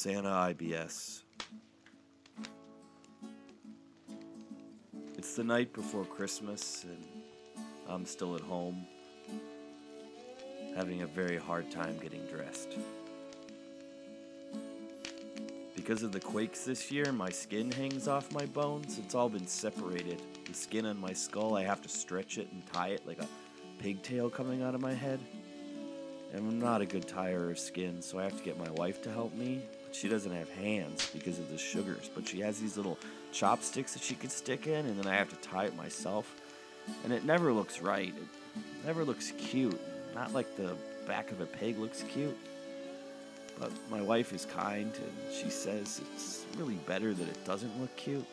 Santa IBS. It's the night before Christmas, and I'm still at home, having a very hard time getting dressed. Because of the quakes this year, my skin hangs off my bones. It's all been separated. The skin on my skull, I have to stretch it and tie it like a pigtail coming out of my head. And I'm not a good tier of skin, so I have to get my wife to help me. She doesn't have hands because of the sugars, but she has these little chopsticks that she could stick in, and then I have to tie it myself. And it never looks right. It never looks cute. Not like the back of a pig looks cute. But my wife is kind, and she says it's really better that it doesn't look cute.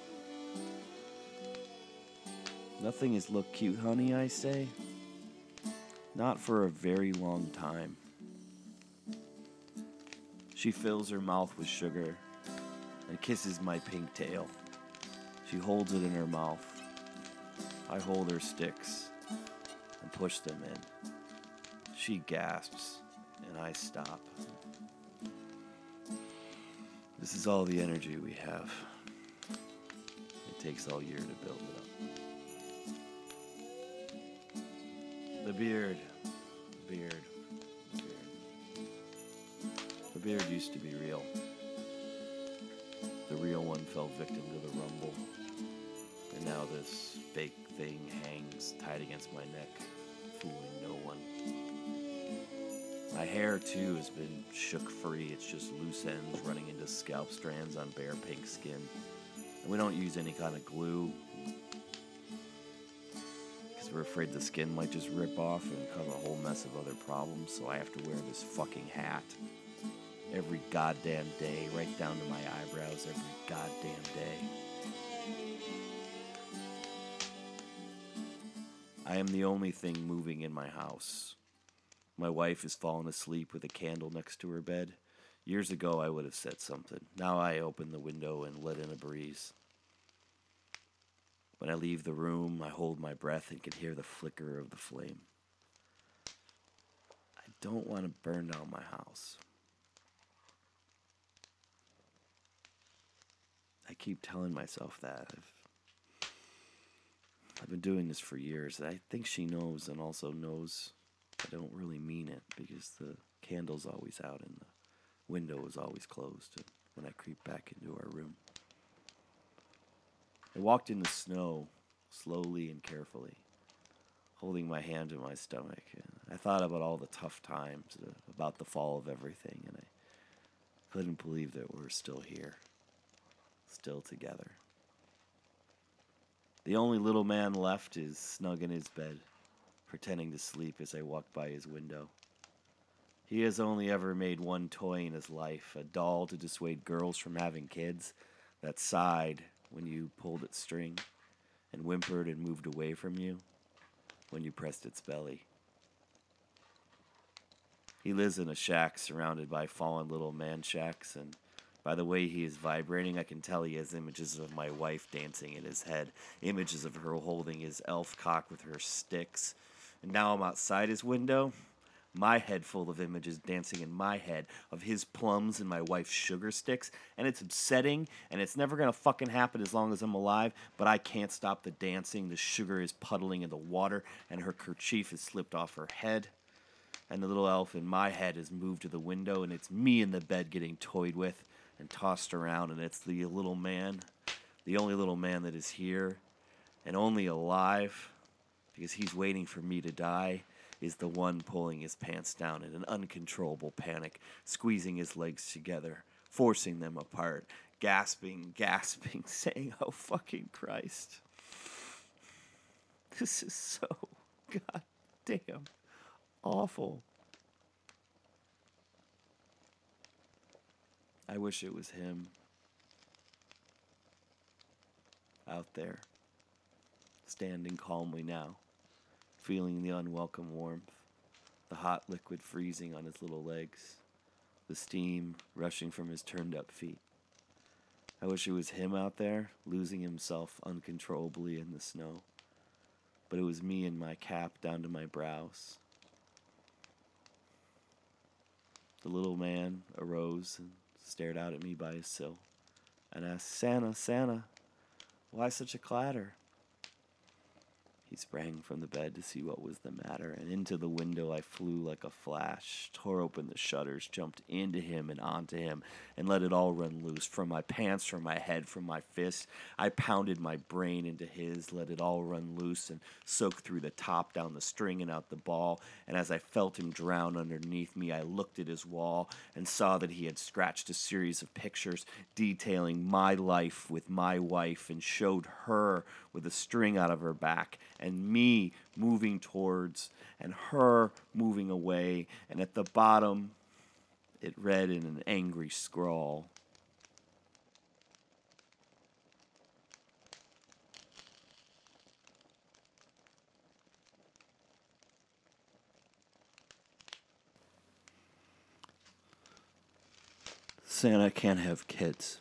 Nothing has looked cute, honey, I say. Not for a very long time. She fills her mouth with sugar and kisses my pink tail. She holds it in her mouth. I hold her sticks and push them in. She gasps and I stop. This is all the energy we have. It takes all year to build it up. The beard. The beard. Beard used to be real. The real one fell victim to the rumble. And now this fake thing hangs tight against my neck, fooling no one. My hair, too, has been shook free. It's just loose ends running into scalp strands on bare pink skin. And we don't use any kind of glue because we're afraid the skin might just rip off and cause a whole mess of other problems. So I have to wear this fucking hat every goddamn day, right down to my eyebrows every goddamn day. I am the only thing moving in my house. My wife has fallen asleep with a candle next to her bed. Years ago, I would have said something. Now I open the window and let in a breeze. When I leave the room, I hold my breath and can hear the flicker of the flame. I don't want to burn down my house. I keep telling myself that. I've, I've been doing this for years. I think she knows and also knows I don't really mean it because the candle's always out and the window is always closed when I creep back into our room. I walked in the snow slowly and carefully, holding my hand to my stomach. And I thought about all the tough times, uh, about the fall of everything, and I couldn't believe that we're still here, still together. The only little man left is snug in his bed, pretending to sleep as I walk by his window. He has only ever made one toy in his life a doll to dissuade girls from having kids that sighed when you pulled its string and whimpered and moved away from you when you pressed its belly. He lives in a shack surrounded by fallen little man shacks, and by the way he is vibrating, I can tell he has images of my wife dancing in his head, images of her holding his elf cock with her sticks. And now I'm outside his window, my head full of images dancing in my head of his plums and my wife's sugar sticks, and it's upsetting, and it's never gonna fucking happen as long as I'm alive, but I can't stop the dancing. The sugar is puddling in the water, and her kerchief has slipped off her head. And the little elf in my head has moved to the window, and it's me in the bed getting toyed with and tossed around, and it's the little man, the only little man that is here, and only alive, because he's waiting for me to die is the one pulling his pants down in an uncontrollable panic, squeezing his legs together, forcing them apart, gasping, gasping, saying, Oh, fucking Christ. This is so goddamn awful. I wish it was him out there, standing calmly now feeling the unwelcome warmth, the hot liquid freezing on his little legs, the steam rushing from his turned up feet. I wish it was him out there, losing himself uncontrollably in the snow. But it was me in my cap down to my brows. The little man arose and stared out at me by his sill and asked, Santa, Santa, why such a clatter? He sprang from the bed to see what was the matter, and into the window I flew like a flash, tore open the shutters, jumped into him and onto him, and let it all run loose from my pants, from my head, from my fist. I pounded my brain into his, let it all run loose, and soaked through the top, down the string, and out the ball. And as I felt him drown underneath me, I looked at his wall and saw that he had scratched a series of pictures detailing my life with my wife and showed her with a string out of her back and me moving towards and her moving away. And at the bottom, it read in an angry scrawl. Santa can't have kids.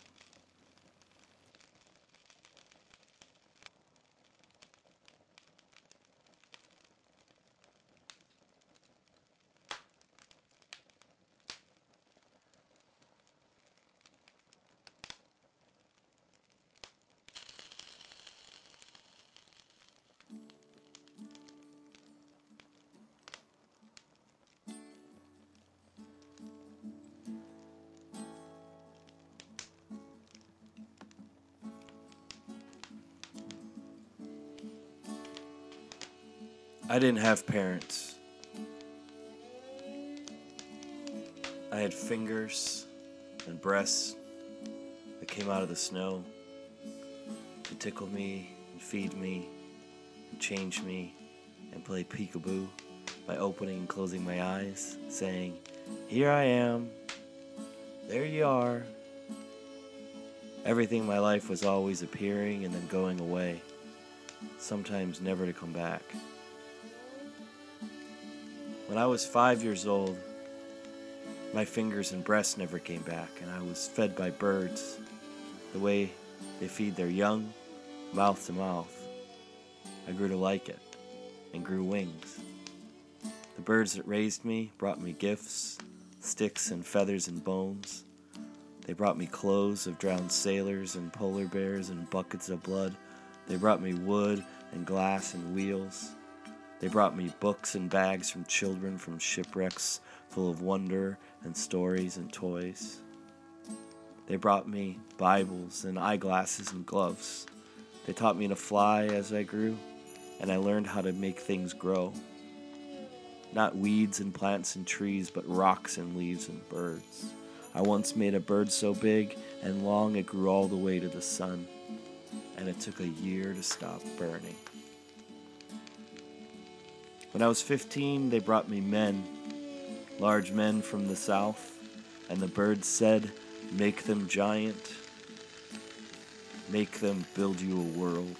I didn't have parents. I had fingers and breasts that came out of the snow to tickle me and feed me and change me and play peekaboo by opening and closing my eyes, saying, Here I am. There you are. Everything in my life was always appearing and then going away, sometimes never to come back. When I was five years old, my fingers and breasts never came back, and I was fed by birds the way they feed their young, mouth to mouth. I grew to like it and grew wings. The birds that raised me brought me gifts, sticks and feathers and bones. They brought me clothes of drowned sailors and polar bears and buckets of blood. They brought me wood and glass and wheels. They brought me books and bags from children from shipwrecks full of wonder and stories and toys. They brought me Bibles and eyeglasses and gloves. They taught me to fly as I grew, and I learned how to make things grow. Not weeds and plants and trees, but rocks and leaves and birds. I once made a bird so big and long it grew all the way to the sun, and it took a year to stop burning. When I was 15, they brought me men, large men from the south, and the birds said, Make them giant, make them build you a world.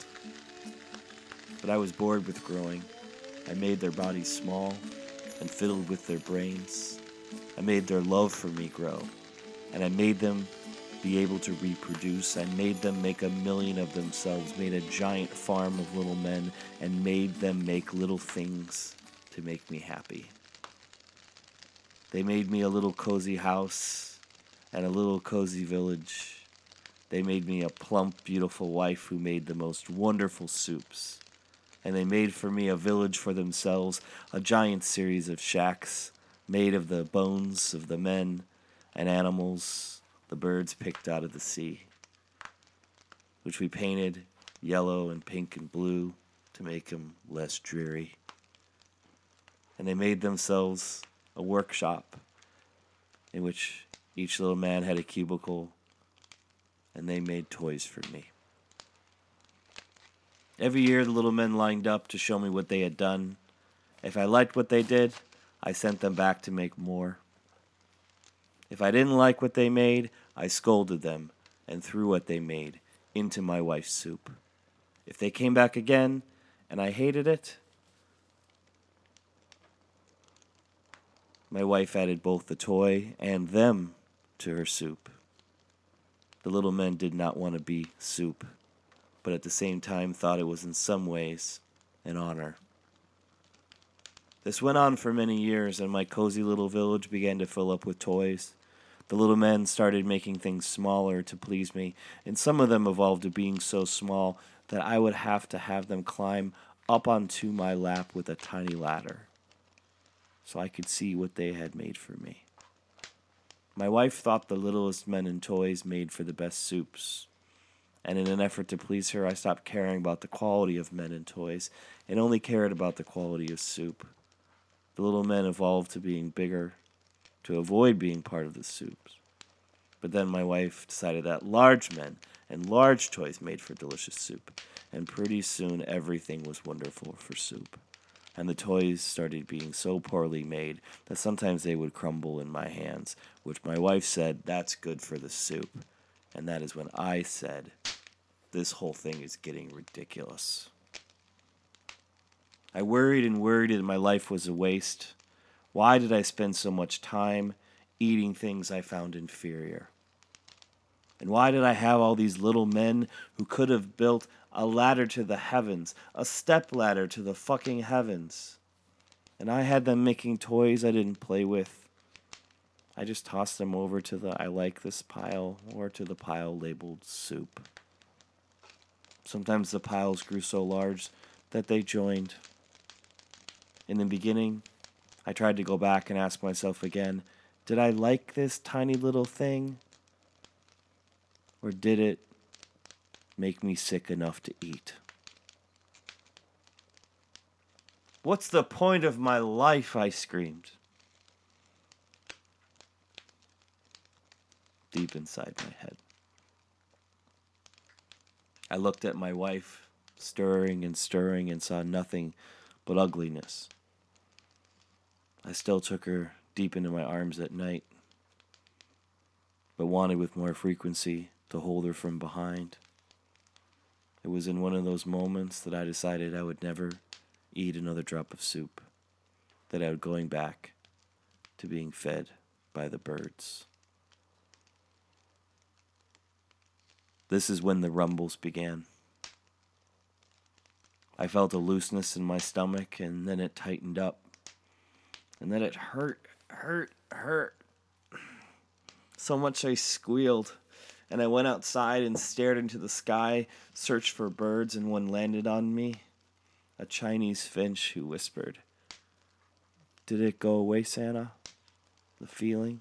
But I was bored with growing. I made their bodies small and fiddled with their brains. I made their love for me grow, and I made them be able to reproduce. I made them make a million of themselves, made a giant farm of little men, and made them make little things to make me happy. They made me a little cozy house and a little cozy village. They made me a plump, beautiful wife who made the most wonderful soups. And they made for me a village for themselves, a giant series of shacks made of the bones of the men and animals the birds picked out of the sea, which we painted yellow and pink and blue to make them less dreary. And they made themselves a workshop in which each little man had a cubicle and they made toys for me. Every year, the little men lined up to show me what they had done. If I liked what they did, I sent them back to make more. If I didn't like what they made, I scolded them and threw what they made into my wife's soup. If they came back again and I hated it, my wife added both the toy and them to her soup. The little men did not want to be soup, but at the same time thought it was in some ways an honor. This went on for many years, and my cozy little village began to fill up with toys. The little men started making things smaller to please me, and some of them evolved to being so small that I would have to have them climb up onto my lap with a tiny ladder so I could see what they had made for me. My wife thought the littlest men and toys made for the best soups, and in an effort to please her, I stopped caring about the quality of men and toys and only cared about the quality of soup. The little men evolved to being bigger to avoid being part of the soups. But then my wife decided that large men and large toys made for delicious soup, and pretty soon everything was wonderful for soup. And the toys started being so poorly made that sometimes they would crumble in my hands, which my wife said, That's good for the soup. And that is when I said, This whole thing is getting ridiculous. I worried and worried that my life was a waste. Why did I spend so much time eating things I found inferior? And why did I have all these little men who could have built a ladder to the heavens, a step ladder to the fucking heavens? And I had them making toys I didn't play with. I just tossed them over to the I like this pile or to the pile labeled soup. Sometimes the piles grew so large that they joined. In the beginning, I tried to go back and ask myself again did I like this tiny little thing? Or did it make me sick enough to eat? What's the point of my life? I screamed. Deep inside my head. I looked at my wife, stirring and stirring, and saw nothing but ugliness. I still took her deep into my arms at night, but wanted with more frequency to hold her from behind. It was in one of those moments that I decided I would never eat another drop of soup, that I was going back to being fed by the birds. This is when the rumbles began. I felt a looseness in my stomach, and then it tightened up. And then it hurt, hurt, hurt. So much I squealed and I went outside and stared into the sky, searched for birds, and one landed on me a Chinese finch who whispered, Did it go away, Santa? The feeling?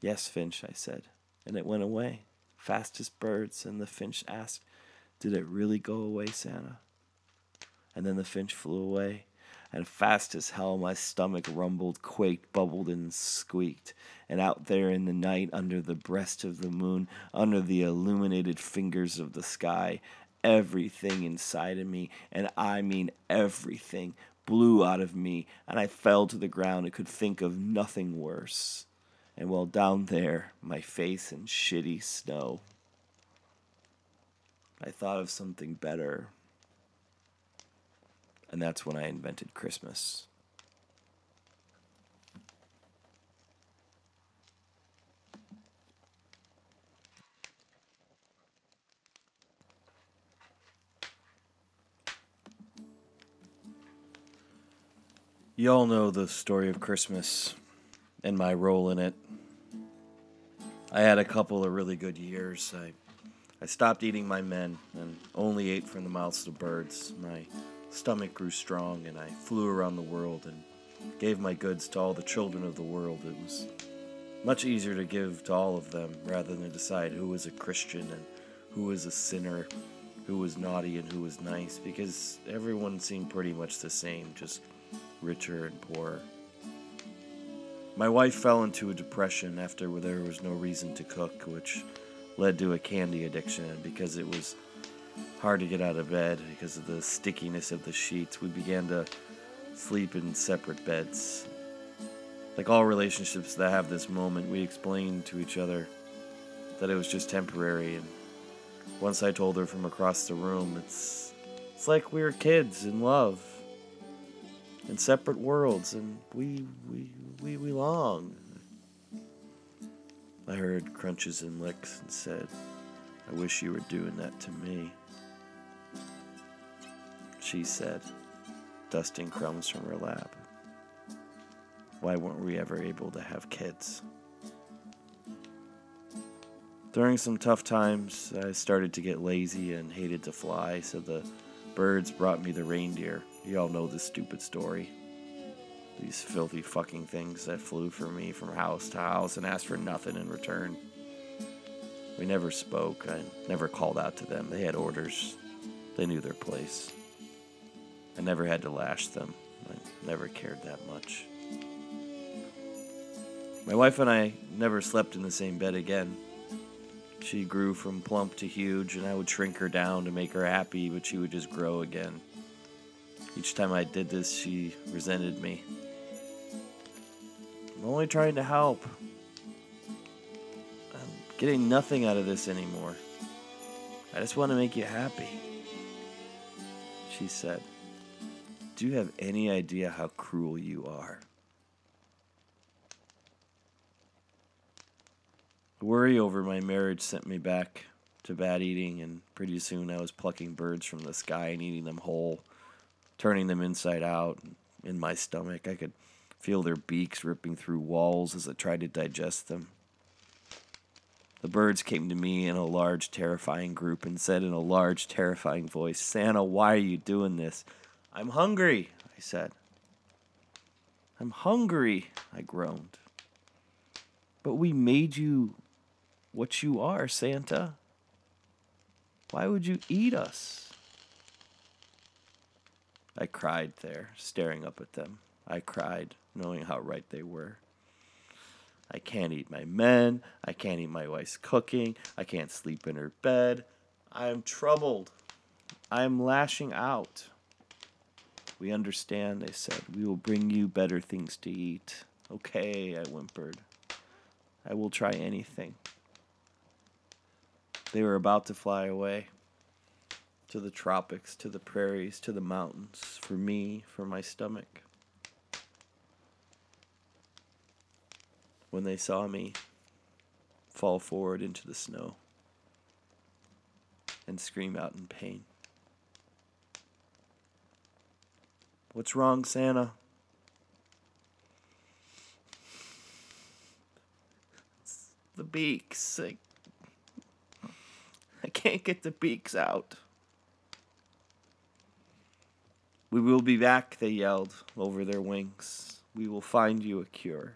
Yes, Finch, I said, and it went away, fast as birds, and the finch asked, Did it really go away, Santa? And then the finch flew away, and fast as hell my stomach rumbled, quaked, bubbled, and squeaked. And out there in the night, under the breast of the moon, under the illuminated fingers of the sky, everything inside of me, and I mean everything, blew out of me, and I fell to the ground and could think of nothing worse. And while down there, my face in shitty snow, I thought of something better and that's when I invented Christmas. You all know the story of Christmas and my role in it. I had a couple of really good years. I I stopped eating my men and only ate from the mouths of birds. My stomach grew strong, and I flew around the world and gave my goods to all the children of the world. It was much easier to give to all of them rather than decide who was a Christian and who was a sinner, who was naughty and who was nice, because everyone seemed pretty much the same, just richer and poorer. My wife fell into a depression after there was no reason to cook, which led to a candy addiction, because it was hard to get out of bed because of the stickiness of the sheets. We began to sleep in separate beds. Like all relationships that have this moment, we explained to each other that it was just temporary. And once I told her from across the room, it's it's like we were kids in love, in separate worlds, and we we we belong. I heard crunches and licks and said, "I wish you were doing that to me." She said, dusting crumbs from her lap. why weren't we ever able to have kids? During some tough times, I started to get lazy and hated to fly, so the birds brought me the reindeer. You all know this stupid story. These filthy fucking things that flew for me from house to house and asked for nothing in return. We never spoke. I never called out to them. They had orders, they knew their place. I never had to lash them. I never cared that much. My wife and I never slept in the same bed again. She grew from plump to huge, and I would shrink her down to make her happy, but she would just grow again. Each time I did this, she resented me. I'm only trying to help. I'm getting nothing out of this anymore. I just want to make you happy. She said, Do you have any idea how cruel you are? Worry over my marriage sent me back to bad eating, and pretty soon I was plucking birds from the sky and eating them whole, turning them inside out in my stomach. I could feel their beaks ripping through walls as I tried to digest them. The birds came to me in a large, terrifying group and said in a large, terrifying voice, Santa, why are you doing this? I'm hungry, I said. I'm hungry, I groaned. But we made you what you are, Santa. Why would you eat us? I cried there, staring up at them. I cried, knowing how right they were. I can't eat my men. I can't eat my wife's cooking. I can't sleep in her bed. I am troubled. I am lashing out. We understand, they said. We will bring you better things to eat. Okay, I whimpered. I will try anything. They were about to fly away to the tropics, to the prairies, to the mountains, for me, for my stomach. When they saw me fall forward into the snow and scream out in pain. What's wrong, Santa? It's the beaks. I I can't get the beaks out. We will be back, they yelled over their wings. We will find you a cure.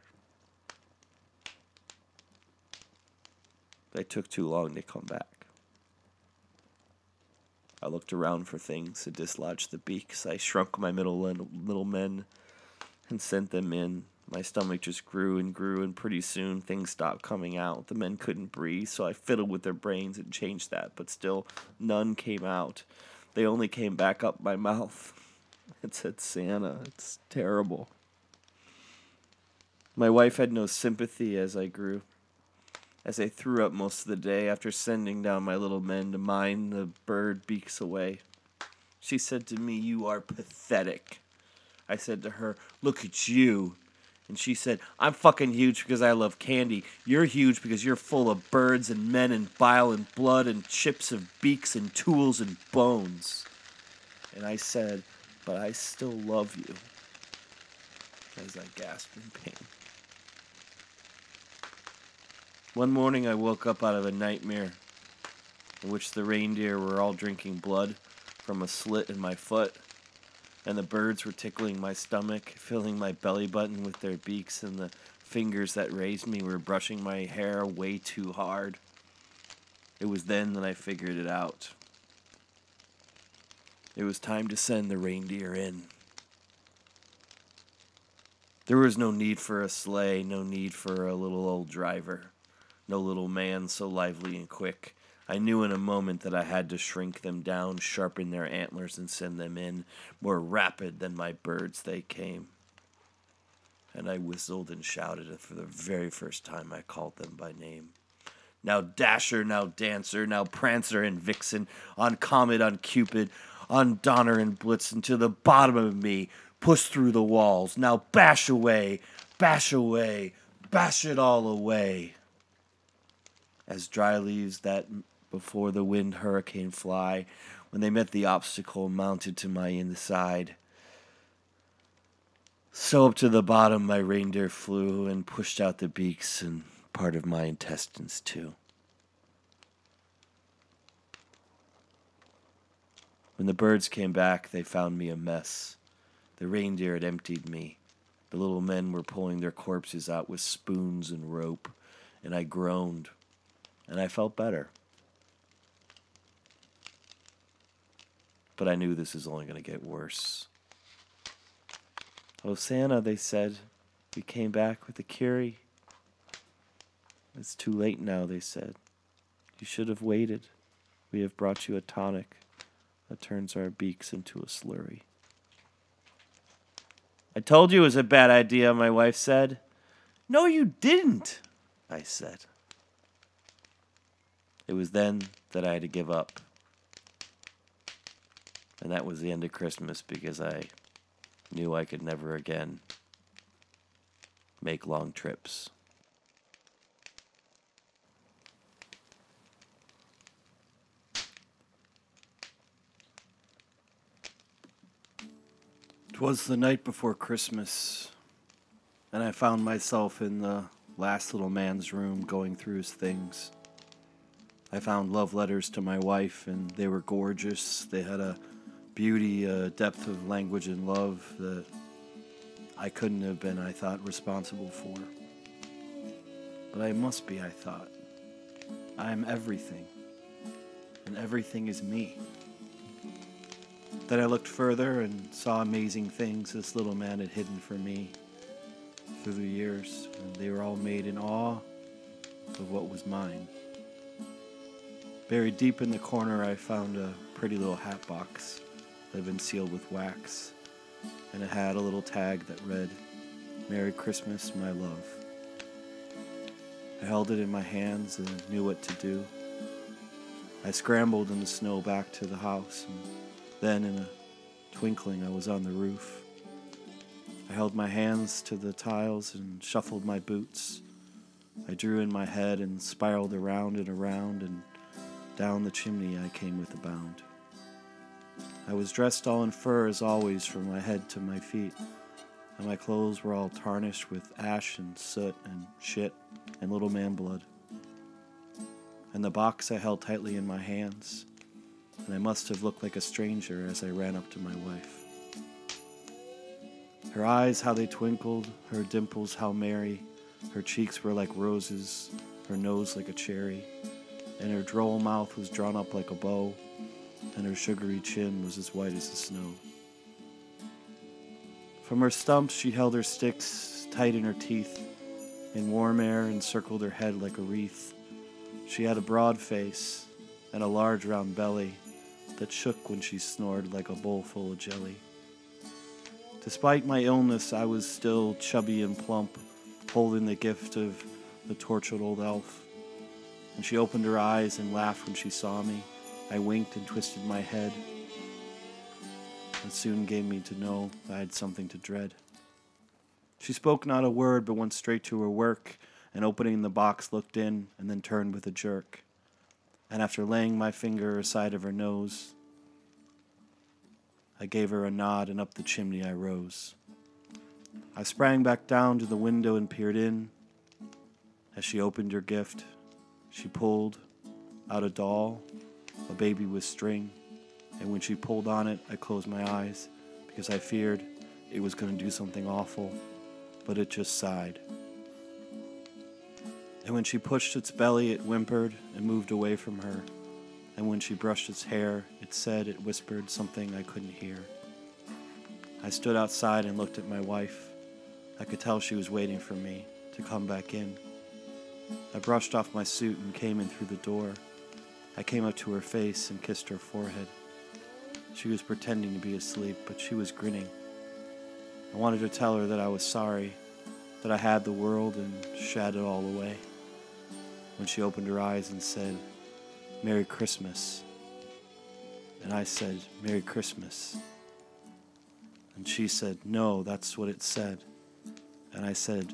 They took too long to come back. I looked around for things to dislodge the beaks. I shrunk my middle, little men and sent them in my stomach just grew and grew, and pretty soon things stopped coming out. The men couldn't breathe, so I fiddled with their brains and changed that, but still none came out. They only came back up my mouth. It said Santa. It's terrible. My wife had no sympathy as I grew, as I threw up most of the day after sending down my little men to mine the bird beaks away. She said to me, You are pathetic. I said to her, Look at you. And she said, I'm fucking huge because I love candy. You're huge because you're full of birds and men and bile and blood and chips of beaks and tools and bones. And I said, But I still love you. As I gasped in pain. One morning I woke up out of a nightmare in which the reindeer were all drinking blood from a slit in my foot and the birds were tickling my stomach, filling my belly button with their beaks, and the fingers that raised me were brushing my hair way too hard. It was then that I figured it out. It was time to send the reindeer in. There was no need for a sleigh, no need for a little old driver, no little man so lively and quick. I knew in a moment that I had to shrink them down, sharpen their antlers, and send them in. More rapid than my birds they came. And I whistled and shouted, and for the very first time I called them by name. Now Dasher, now Dancer, now Prancer and Vixen, on Comet, on Cupid, on Donner and Blitzen, to the bottom of me, push through the walls. Now bash away, bash away, bash it all away. As dry leaves that before the wind hurricane fly, when they met the obstacle mounted to my inside. So up to the bottom, my reindeer flew and pushed out the beaks and part of my intestines, too. When the birds came back, they found me a mess. The reindeer had emptied me. The little men were pulling their corpses out with spoons and rope, and I groaned, and I felt better. But I knew this was only going to get worse. Santa, they said, we came back with the Curie. It's too late now, they said. You should have waited. We have brought you a tonic that turns our beaks into a slurry. I told you it was a bad idea, my wife said. No, you didn't, I said. It was then that I had to give up. And that was the end of Christmas because I knew I could never again make long trips. It was the night before Christmas, and I found myself in the last little man's room going through his things. I found love letters to my wife, and they were gorgeous. They had a beauty, a depth of language and love that I couldn't have been, I thought, responsible for. But I must be, I thought. I am everything, and everything is me. Then I looked further and saw amazing things this little man had hidden from me through the years, and they were all made in awe of what was mine. Buried deep in the corner, I found a pretty little hat box that had been sealed with wax, and it had a little tag that read, Merry Christmas, my love. I held it in my hands and knew what to do. I scrambled in the snow back to the house and then, in a twinkling, I was on the roof. I held my hands to the tiles and shuffled my boots. I drew in my head and spiraled around and around, and down the chimney I came with a bound. I was dressed all in fur as always from my head to my feet, and my clothes were all tarnished with ash and soot and shit and little man blood. And the box I held tightly in my hands and I must have looked like a stranger as I ran up to my wife. Her eyes, how they twinkled, her dimples, how merry, her cheeks were like roses, her nose like a cherry, and her droll mouth was drawn up like a bow, and her sugary chin was as white as the snow. From her stumps she held her sticks tight in her teeth, and warm air encircled her head like a wreath. She had a broad face and a large round belly that shook when she snored like a bowl full of jelly. Despite my illness, I was still chubby and plump, holding the gift of the tortured old elf. And she opened her eyes and laughed when she saw me. I winked and twisted my head. It soon gave me to know I had something to dread. She spoke not a word, but went straight to her work, and opening the box, looked in, and then turned with a jerk and after laying my finger aside of her nose, I gave her a nod, and up the chimney I rose. I sprang back down to the window and peered in. As she opened her gift, she pulled out a doll, a baby with string, and when she pulled on it, I closed my eyes because I feared it was going to do something awful, but it just sighed. And when she pushed its belly, it whimpered and moved away from her. And when she brushed its hair, it said, it whispered something I couldn't hear. I stood outside and looked at my wife. I could tell she was waiting for me to come back in. I brushed off my suit and came in through the door. I came up to her face and kissed her forehead. She was pretending to be asleep, but she was grinning. I wanted to tell her that I was sorry, that I had the world and shat it all away when she opened her eyes and said, Merry Christmas. And I said, Merry Christmas. And she said, No, that's what it said. And I said,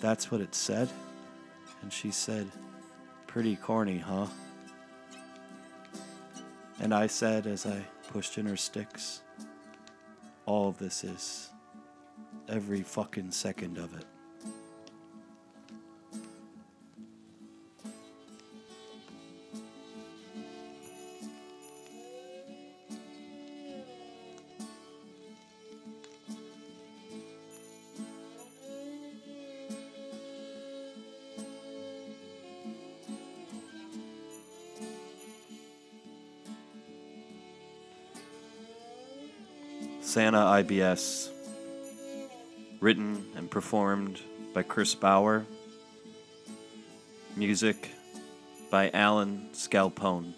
That's what it said? And she said, Pretty corny, huh? And I said, as I pushed in her sticks, All of this is every fucking second of it. Santa IBS. Written and performed by Chris Bower. Music by Alan Scalpone.